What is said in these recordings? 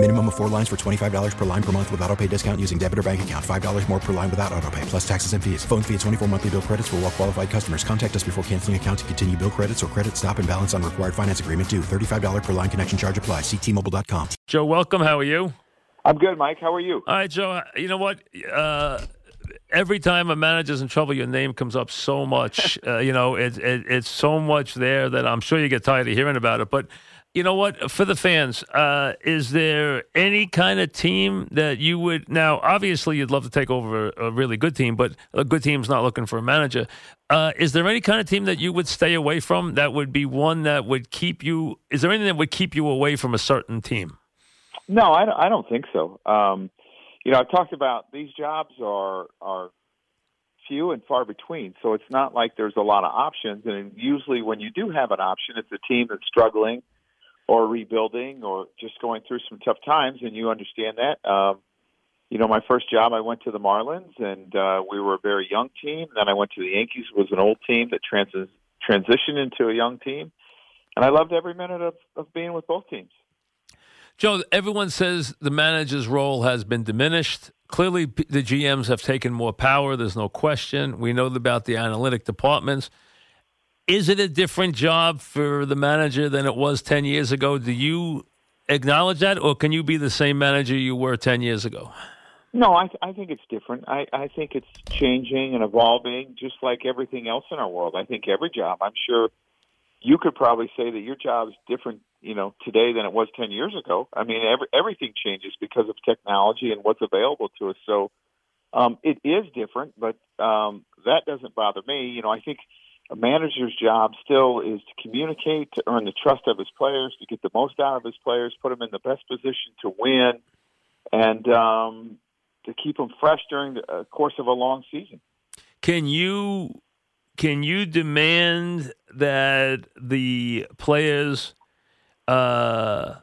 Minimum of four lines for $25 per line per month with auto pay discount using debit or bank account. $5 more per line without auto pay, plus taxes and fees. Phone fee at 24 monthly bill credits for all well qualified customers. Contact us before canceling account to continue bill credits or credit stop and balance on required finance agreement due. $35 per line connection charge apply. Ctmobile.com. Joe, welcome. How are you? I'm good, Mike. How are you? All right, Joe. You know what? Uh, every time a manager's in trouble, your name comes up so much. uh, you know, it, it, it's so much there that I'm sure you get tired of hearing about it. But you know what? For the fans, uh, is there any kind of team that you would now? Obviously, you'd love to take over a really good team, but a good team's not looking for a manager. Uh, is there any kind of team that you would stay away from? That would be one that would keep you. Is there anything that would keep you away from a certain team? No, I don't, I don't think so. Um, you know, I've talked about these jobs are are few and far between, so it's not like there's a lot of options. And usually, when you do have an option, it's a team that's struggling or rebuilding or just going through some tough times, and you understand that. Um, you know, my first job, I went to the Marlins, and uh, we were a very young team. Then I went to the Yankees, was an old team that trans- transitioned into a young team, and I loved every minute of, of being with both teams. Joe, everyone says the manager's role has been diminished. Clearly, the GMs have taken more power. There's no question. We know about the analytic departments. Is it a different job for the manager than it was 10 years ago? Do you acknowledge that, or can you be the same manager you were 10 years ago? No, I, I think it's different. I, I think it's changing and evolving, just like everything else in our world. I think every job. I'm sure you could probably say that your job is different, you know, today than it was 10 years ago. I mean, every, everything changes because of technology and what's available to us. So um, it is different, but um, that doesn't bother me. You know, I think a manager's job still is to communicate, to earn the trust of his players, to get the most out of his players, put them in the best position to win, and um, to keep them fresh during the uh, course of a long season. Can you can you demand that the players? Uh,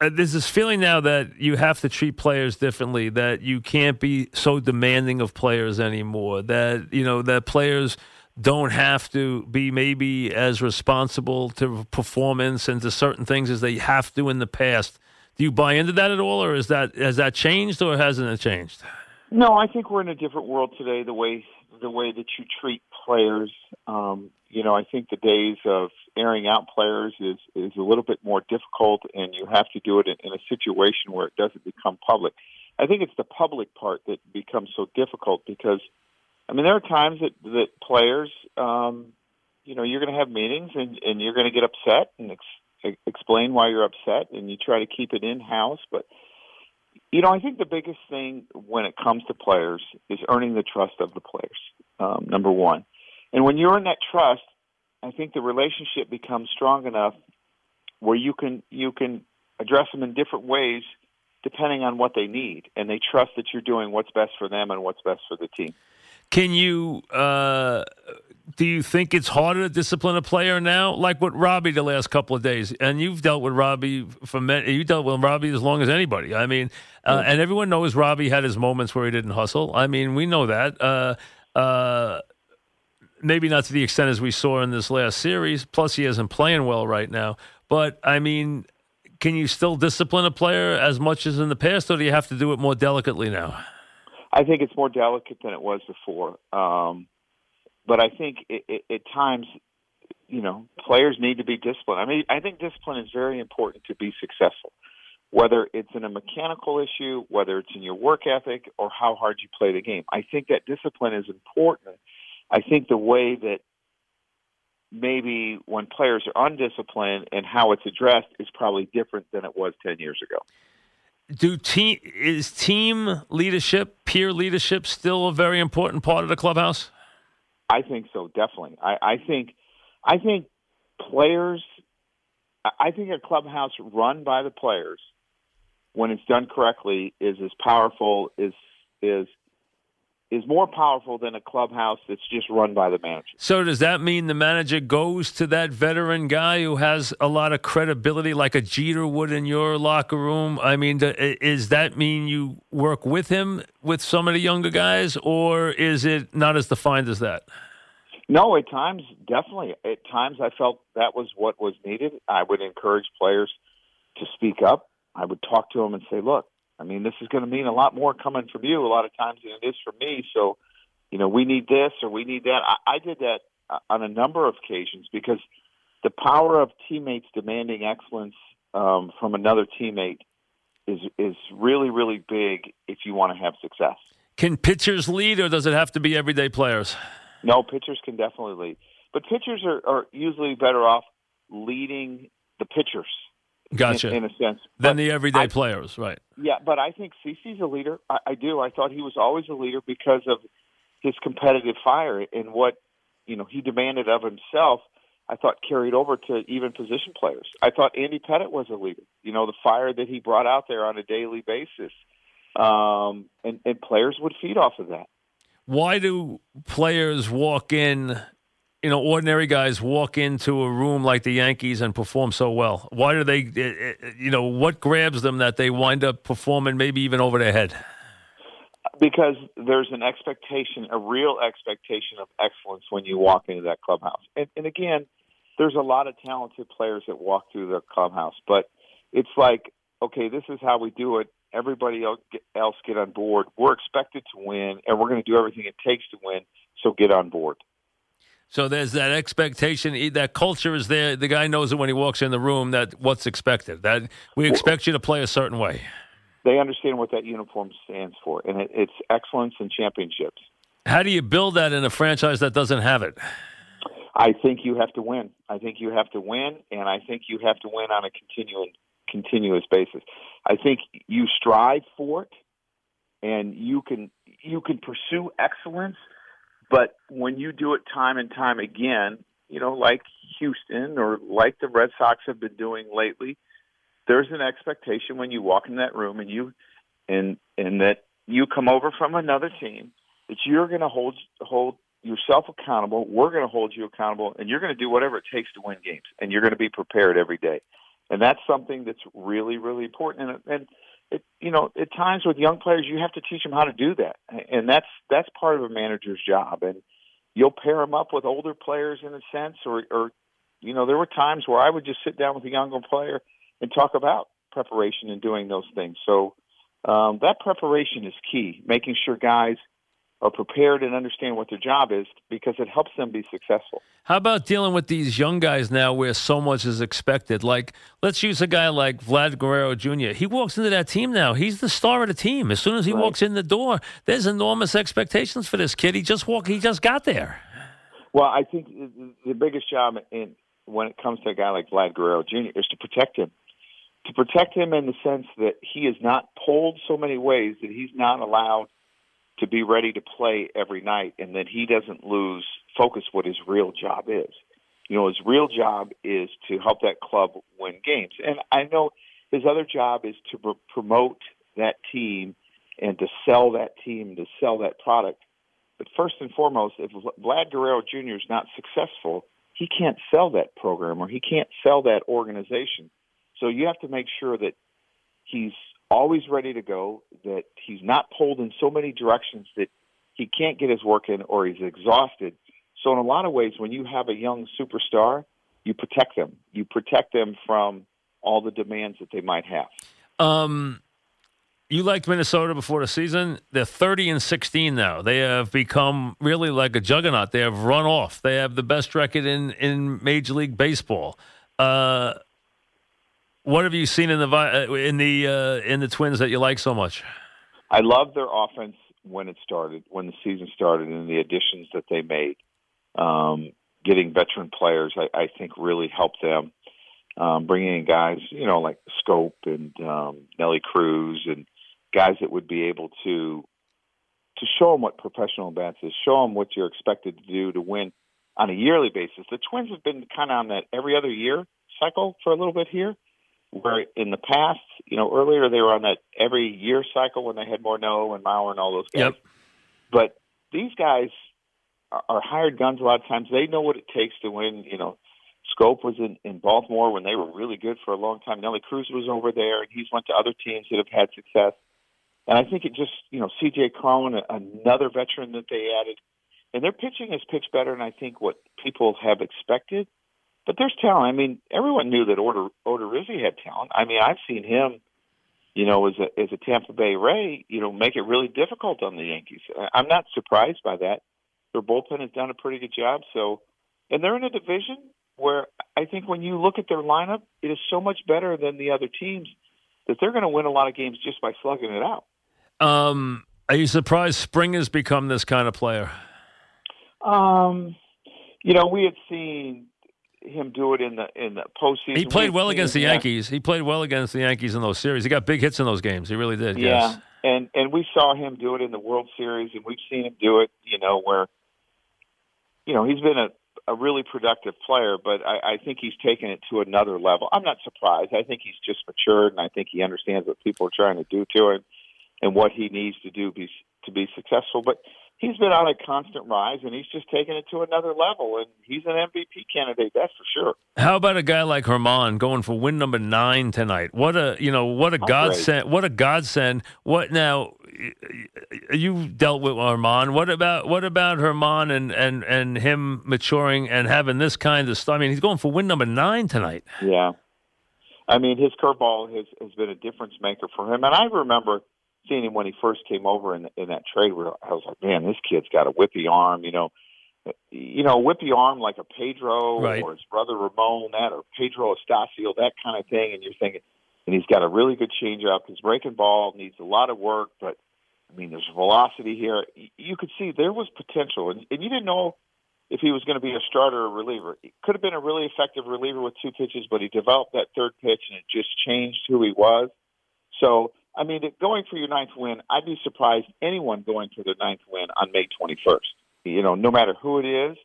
uh, there's this feeling now that you have to treat players differently. That you can't be so demanding of players anymore. That you know that players don't have to be maybe as responsible to performance and to certain things as they have to in the past. Do you buy into that at all, or is that has that changed, or hasn't it changed? No, I think we're in a different world today. The way the way that you treat players, um, you know, I think the days of airing out players is is a little bit more difficult, and you have to do it in, in a situation where it doesn't become public. I think it's the public part that becomes so difficult because I mean, there are times that that players, um, you know, you're going to have meetings and and you're going to get upset and ex- explain why you're upset, and you try to keep it in house. But you know, I think the biggest thing when it comes to players is earning the trust of the players. Um, number one, and when you're in that trust, I think the relationship becomes strong enough where you can you can address them in different ways depending on what they need, and they trust that you're doing what's best for them and what's best for the team. Can you? Uh, do you think it's harder to discipline a player now, like with Robbie the last couple of days? And you've dealt with Robbie for many, you dealt with Robbie as long as anybody. I mean, uh, and everyone knows Robbie had his moments where he didn't hustle. I mean, we know that. Uh, uh, maybe not to the extent as we saw in this last series. Plus, he isn't playing well right now. But I mean, can you still discipline a player as much as in the past, or do you have to do it more delicately now? I think it's more delicate than it was before. Um, but I think it, it, at times, you know, players need to be disciplined. I mean, I think discipline is very important to be successful. Whether it's in a mechanical issue, whether it's in your work ethic, or how hard you play the game, I think that discipline is important. I think the way that maybe when players are undisciplined and how it's addressed is probably different than it was 10 years ago do team is team leadership, peer leadership, still a very important part of the clubhouse? I think so, definitely. I, I think, I think players. I think a clubhouse run by the players, when it's done correctly, is as powerful as is is more powerful than a clubhouse that's just run by the manager. So does that mean the manager goes to that veteran guy who has a lot of credibility, like a Jeter would in your locker room? I mean, is that mean you work with him with some of the younger guys, or is it not as defined as that? No, at times, definitely. At times, I felt that was what was needed. I would encourage players to speak up. I would talk to them and say, "Look, I mean, this is going to mean a lot more coming from you a lot of times than it is from me. So, you know, we need this or we need that. I, I did that uh, on a number of occasions because the power of teammates demanding excellence um, from another teammate is is really really big if you want to have success. Can pitchers lead, or does it have to be everyday players? No, pitchers can definitely lead, but pitchers are, are usually better off leading the pitchers Gotcha. In, in a sense. Than the everyday I, players, right? Yeah, but I think CC's a leader. I, I do. I thought he was always a leader because of his competitive fire and what you know he demanded of himself. I thought carried over to even position players. I thought Andy Pettitte was a leader. You know, the fire that he brought out there on a daily basis, um, and, and players would feed off of that. Why do players walk in you know, ordinary guys walk into a room like the Yankees and perform so well? Why do they, eh, eh, you know, what grabs them that they wind up performing maybe even over their head? Because there's an expectation, a real expectation of excellence when you walk into that clubhouse. And, and again, there's a lot of talented players that walk through the clubhouse, but it's like, okay, this is how we do it. Everybody else get on board. We're expected to win, and we're going to do everything it takes to win. So get on board. So there's that expectation. That culture is there. The guy knows it when he walks in the room that what's expected. That we expect you to play a certain way. They understand what that uniform stands for, and it, it's excellence and championships. How do you build that in a franchise that doesn't have it? I think you have to win. I think you have to win, and I think you have to win on a continuing, continuous basis. I think you strive for it, and you can you can pursue excellence but when you do it time and time again, you know, like Houston or like the Red Sox have been doing lately, there's an expectation when you walk in that room and you and and that you come over from another team that you're going to hold hold yourself accountable. We're going to hold you accountable, and you're going to do whatever it takes to win games, and you're going to be prepared every day. And that's something that's really, really important. And, and it, you know, at times with young players, you have to teach them how to do that, and that's that's part of a manager's job. And you'll pair them up with older players in a sense, or, or you know, there were times where I would just sit down with a younger player and talk about preparation and doing those things. So um, that preparation is key, making sure guys are prepared and understand what their job is because it helps them be successful. How about dealing with these young guys now where so much is expected? Like, let's use a guy like Vlad Guerrero Jr. He walks into that team now. He's the star of the team. As soon as he right. walks in the door, there's enormous expectations for this kid. He just walked, he just got there. Well, I think the biggest job in, when it comes to a guy like Vlad Guerrero Jr. is to protect him. To protect him in the sense that he is not pulled so many ways that he's not allowed to be ready to play every night and that he doesn't lose focus what his real job is. You know, his real job is to help that club win games. And I know his other job is to pr- promote that team and to sell that team, to sell that product. But first and foremost, if Vlad Guerrero Jr. is not successful, he can't sell that program or he can't sell that organization. So you have to make sure that he's always ready to go, that he's not pulled in so many directions that he can't get his work in or he's exhausted. So, in a lot of ways, when you have a young superstar, you protect them. You protect them from all the demands that they might have. Um, you liked Minnesota before the season. They're 30 and 16 now. They have become really like a juggernaut. They have run off. They have the best record in, in Major League Baseball. Uh, what have you seen in the uh, in the uh, in the Twins that you like so much? I love their offense when it started, when the season started, and the additions that they made. Um, getting veteran players, I, I think, really helped them. Um, bringing in guys, you know, like Schoop and um, Nelly Cruz, and guys that would be able to to show them what professional bats is, show them what you're expected to do to win on a yearly basis. The Twins have been kind of on that every other year cycle for a little bit here where in the past, you know, earlier they were on that every year cycle when they had Morneau and Mauer and all those guys. Yep. But these guys are, are hired guns a lot of times. They know what it takes to win. You know, Schoop was in, in Baltimore when they were really good for a long time. Nelly Cruz was over there, and he's went to other teams that have had success. And I think it just, you know, C.J. Cron, another veteran that they added, and their pitching has pitched better than I think what people have expected. But there's talent. I mean, everyone knew that Order Odorizzi had talent. I mean, I've seen him, you know, as a as a Tampa Bay Ray, you know, make it really difficult on the Yankees. I'm not surprised by that. Their bullpen has done a pretty good job. So, and they're in a division where I think when you look at their lineup, it is so much better than the other teams that they're going to win a lot of games just by slugging it out. Um, are you surprised Spring has become this kind of player? Um, you know, we had seen him do it in the in the postseason. He played well against the Yankees. He played well against the Yankees in those series. He got big hits in those games. He really did. Yeah, yes. and and we saw him do it in the World Series, and we've seen him do it. You know, where you know he's been a a really productive player, but I, I think he's taken it to another level. I'm not surprised. I think he's just matured, and I think he understands what people are trying to do to him and what he needs to do be, to be successful. But he's been on a constant rise, and he's just taken it to another level. And he's an MVP candidate, that's for sure. How about a guy like Germán going for win number nine tonight? What a you know what a oh, godsend! What a godsend! What now? You've dealt with Germán. What about what about Germán and and and him maturing and having this kind of stuff? I mean, he's going for win number nine tonight. Yeah, I mean his curveball has has been a difference maker for him, and I remember seeing him when he first came over in in that trade, where I was like, man, this kid's got a whippy arm, you know, you know, whippy arm like a Pedro right. or his brother Ramon, that or Pedro Astacio, that kind of thing, and you're thinking, and he's got a really good changeup. His breaking ball needs a lot of work, but I mean, there's velocity here. You could see there was potential, and, and you didn't know if he was going to be a starter or a reliever. He could have been a really effective reliever with two pitches, but he developed that third pitch, and it just changed who he was. So I mean, going for your ninth win, I'd be surprised anyone going for their ninth win on May 21st. You know, no matter who it is,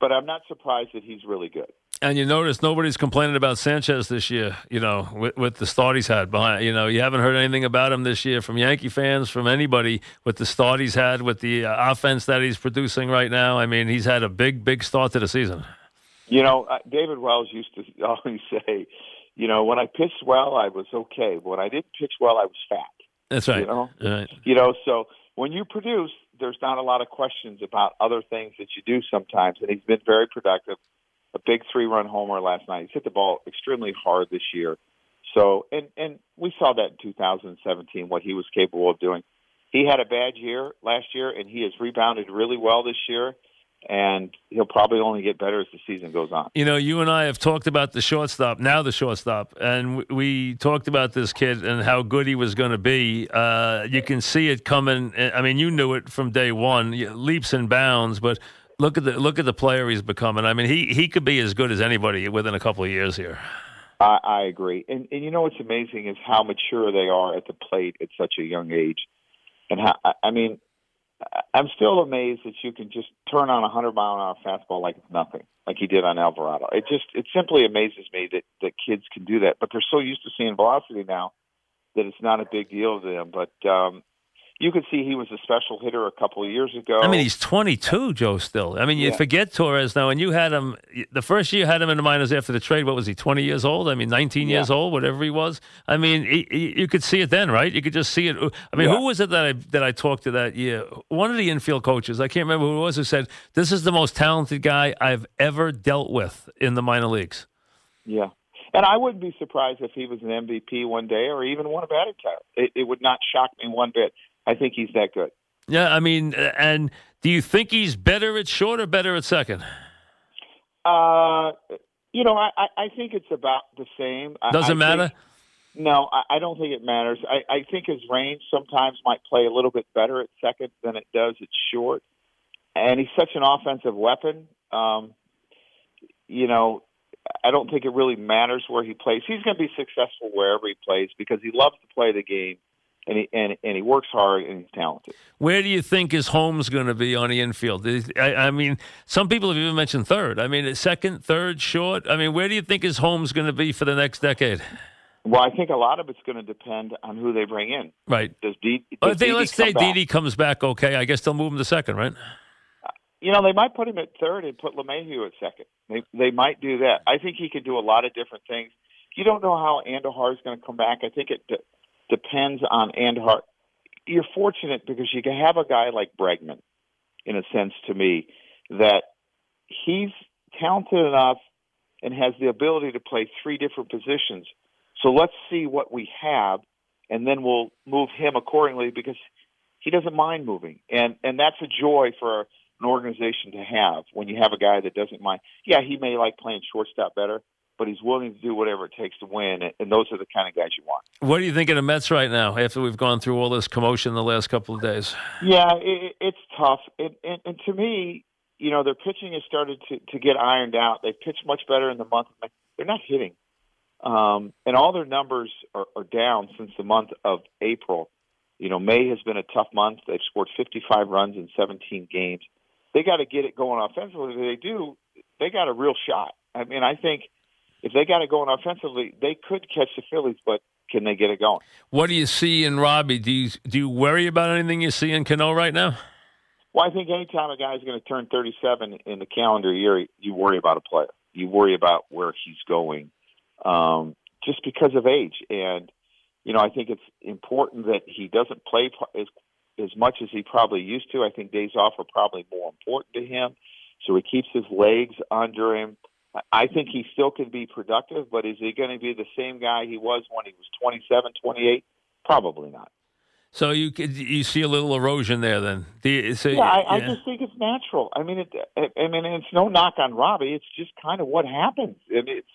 but I'm not surprised that he's really good. And you notice nobody's complaining about Sanchez this year. You know, with, with, the start he's had behind. You know, you haven't heard anything about him this year from Yankee fans, from anybody with the start he's had, with the uh, offense that he's producing right now. I mean, he's had a big, big start to the season. You know, uh, David Wells used to always say, you know, when I pitched well, I was okay. But when I didn't pitch well, I was fat. That's right. You know, right. you know. So when you produce, there's not a lot of questions about other things that you do sometimes. And he's been very productive. A big three-run homer last night. He's hit the ball extremely hard this year. So, and and we saw that in 2017 what he was capable of doing. He had a bad year last year, and he has rebounded really well this year and he'll probably only get better as the season goes on. You know, you and I have talked about the shortstop, now the shortstop, and we talked about this kid and how good he was going to be. Uh, you can see it coming. I mean, you knew it from day one, leaps and bounds, but. Look at the look at the player he's becoming. I mean, he, he could be as good as anybody within a couple of years here. I, I agree, and and you know what's amazing is how mature they are at the plate at such a young age, and how I mean I'm still amazed that you can just turn on a hundred mile an hour fastball like it's nothing, like he did on Alvarado. It just it simply amazes me that that kids can do that, but they're so used to seeing velocity now that it's not a big deal to them. But um, you could see he was a special hitter a couple of years ago. I mean, he's 22, Joe. Still, I mean, you yeah. forget Torres now, and you had him the first year you had him in the minors after the trade. What was he? 20 years old? I mean, 19 yeah. years old, whatever he was. I mean, he, he, you could see it then, right? You could just see it. I mean, yeah. who was it that I that I talked to that year? One of the infield coaches. I can't remember who it was who said this is the most talented guy I've ever dealt with in the minor leagues. Yeah. And I wouldn't be surprised if he was an MVP one day or even won a batting title. It, it would not shock me one bit. I think he's that good. Yeah, I mean, and do you think he's better at short or better at second? Uh, you know, I, I think it's about the same. Doesn't I matter. Think, no, I, I don't think it matters. I, I think his range sometimes might play a little bit better at second than it does at short, and he's such an offensive weapon. Um, you know, I don't think it really matters where he plays. He's going to be successful wherever he plays because he loves to play the game and he and, and he works hard and he's talented. Where do you think his home's going to be on the infield? I, I, mean, some people have even mentioned third. I mean, second, third, short. I mean, where do you think his home's going to be for the next decade? Well, I think a lot of it's going to depend on who they bring in. Right. Does D? Does they, let's say? Didi comes back okay. I guess they'll move him to second, right? Uh, you know, they might put him at third and put LeMahieu at second. They they might do that. I think he could do a lot of different things. You don't know how Andujar is going to come back. I think it depends on Andujar. You're fortunate because you can have a guy like Bregman, in a sense, to me, that he's talented enough and has the ability to play three different positions. So let's see what we have, and then we'll move him accordingly because he doesn't mind moving, and and that's a joy for an organization to have when you have a guy that doesn't mind. Yeah, he may like playing shortstop better, but he's willing to do whatever it takes to win, and- those are the kind of guys you want. What do you think of the Mets right now after we've gone through all this commotion the last couple of days? Yeah, it, it's tough, and, and and to me, you know, their pitching has started to to get ironed out. They've pitched much better in the month. of May. They're not hitting, um, and all their numbers are, are down since the month of April. You know, May has been a tough month. They've scored 55 runs in 17 games. They got to get it going offensively. If they do, they got a real shot. I mean, I think if they got it going offensively, they could catch the Phillies, but can they get it going? What do you see in Robbie? Do you do you worry about anything you see in Cano right now? Well, I think anytime a guy's going to turn 37 in the calendar year, you worry about a player. You worry about where he's going, um, just because of age. And you know, I think it's important that he doesn't play as as much as he probably used to. I think days off are probably more important to him, so he keeps his legs under him. I- think he still can be productive, but is he going to be the same guy he was when he was 27, 28? Probably not. So you could- you see a little erosion there then. Do you, so, Yeah, I, I just think it's natural. I mean, it, I, I mean, it's no knock on Robbie. It's just kind of what happens, and it's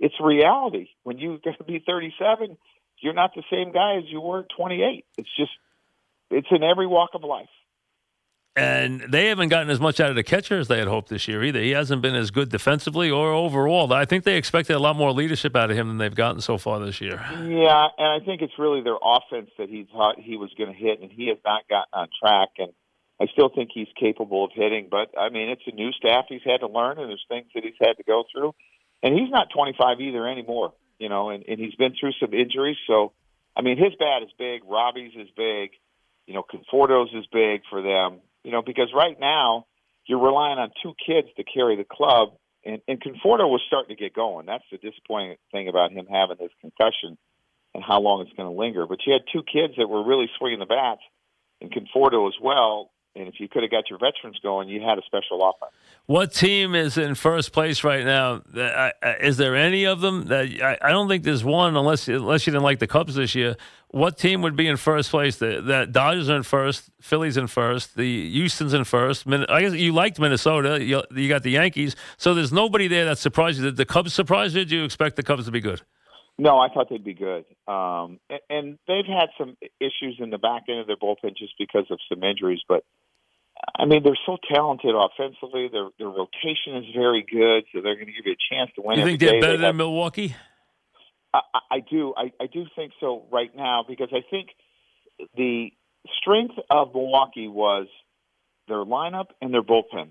it's reality. When you're going to be 37, you're not the same guy as you were at 28. It's just it's in every walk of life. And they haven't gotten as much out of the catcher as they had hoped this year either. He hasn't been as good defensively or overall. I think they expected a lot more leadership out of him than they've gotten so far this year. Yeah, and I think it's really their offense that he thought he was going to hit, and he has not gotten on track. And I still think he's capable of hitting, but I mean, it's a new staff he's had to learn, and there's things that he's had to go through. And he's not 25 either anymore, you know, and, and he's been through some injuries. So, I mean, his bat is big, Robbie's is big, you know, Conforto's is big for them, you know, because right now you're relying on two kids to carry the club, and, and Conforto was starting to get going. That's the disappointing thing about him having his concussion and how long it's going to linger. But you had two kids that were really swinging the bats, and Conforto as well. And if you could have got your veterans going, you had a special offense. What team is in first place right now? I- I- Is there any of them that I, I don't think there's one unless unless you didn't like the Cubs this year. What team would be in first place? The, the Dodgers are in first, Phillies in first, the Houston's in first. I guess you liked Minnesota. You, you got the Yankees. So there's nobody there that surprised you. Did the Cubs surprise you? Did you expect the Cubs to be good? No, I thought they'd be good. Um, and, and they've had some issues in the back end of their bullpen just because of some injuries. But I mean, they're so talented offensively. Their their rotation is very good, so they're going to give you a chance to win. You think they're day. better They than have- Milwaukee? I, I I do. I, I do think so right now because I think the strength of Milwaukee was their lineup and their bullpen,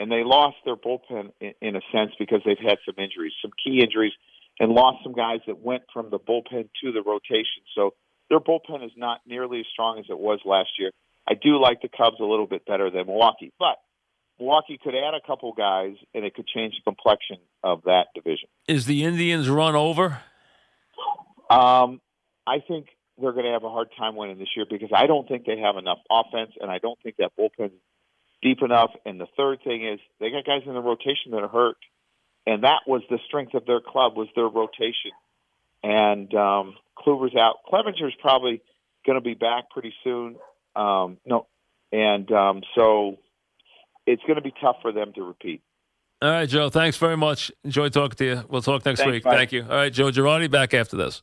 and they lost their bullpen in, in a sense because they've had some injuries, some key injuries, and lost some guys that went from the bullpen to the rotation. So their bullpen is not nearly as strong as it was last year. I do like the Cubs a little bit better than Milwaukee, but Milwaukee could add a couple guys, and it could change the complexion of that division. Is the Indians run over? Um, I think they're going to have a hard time winning this year because I don't think they have enough offense, and I don't think that bullpen deep enough. And the third thing is they got guys in the rotation that are hurt, and that was the strength of their club was their rotation. And um, Kluber's out. Clevinger's probably going to be back pretty soon. Um, no, and um, so it's going to be tough for them to repeat. All right, Joe. Thanks very much. Enjoy talking to you. We'll talk next Thanks, week. bye. Thank you. All right, Joe Girardi, back after this.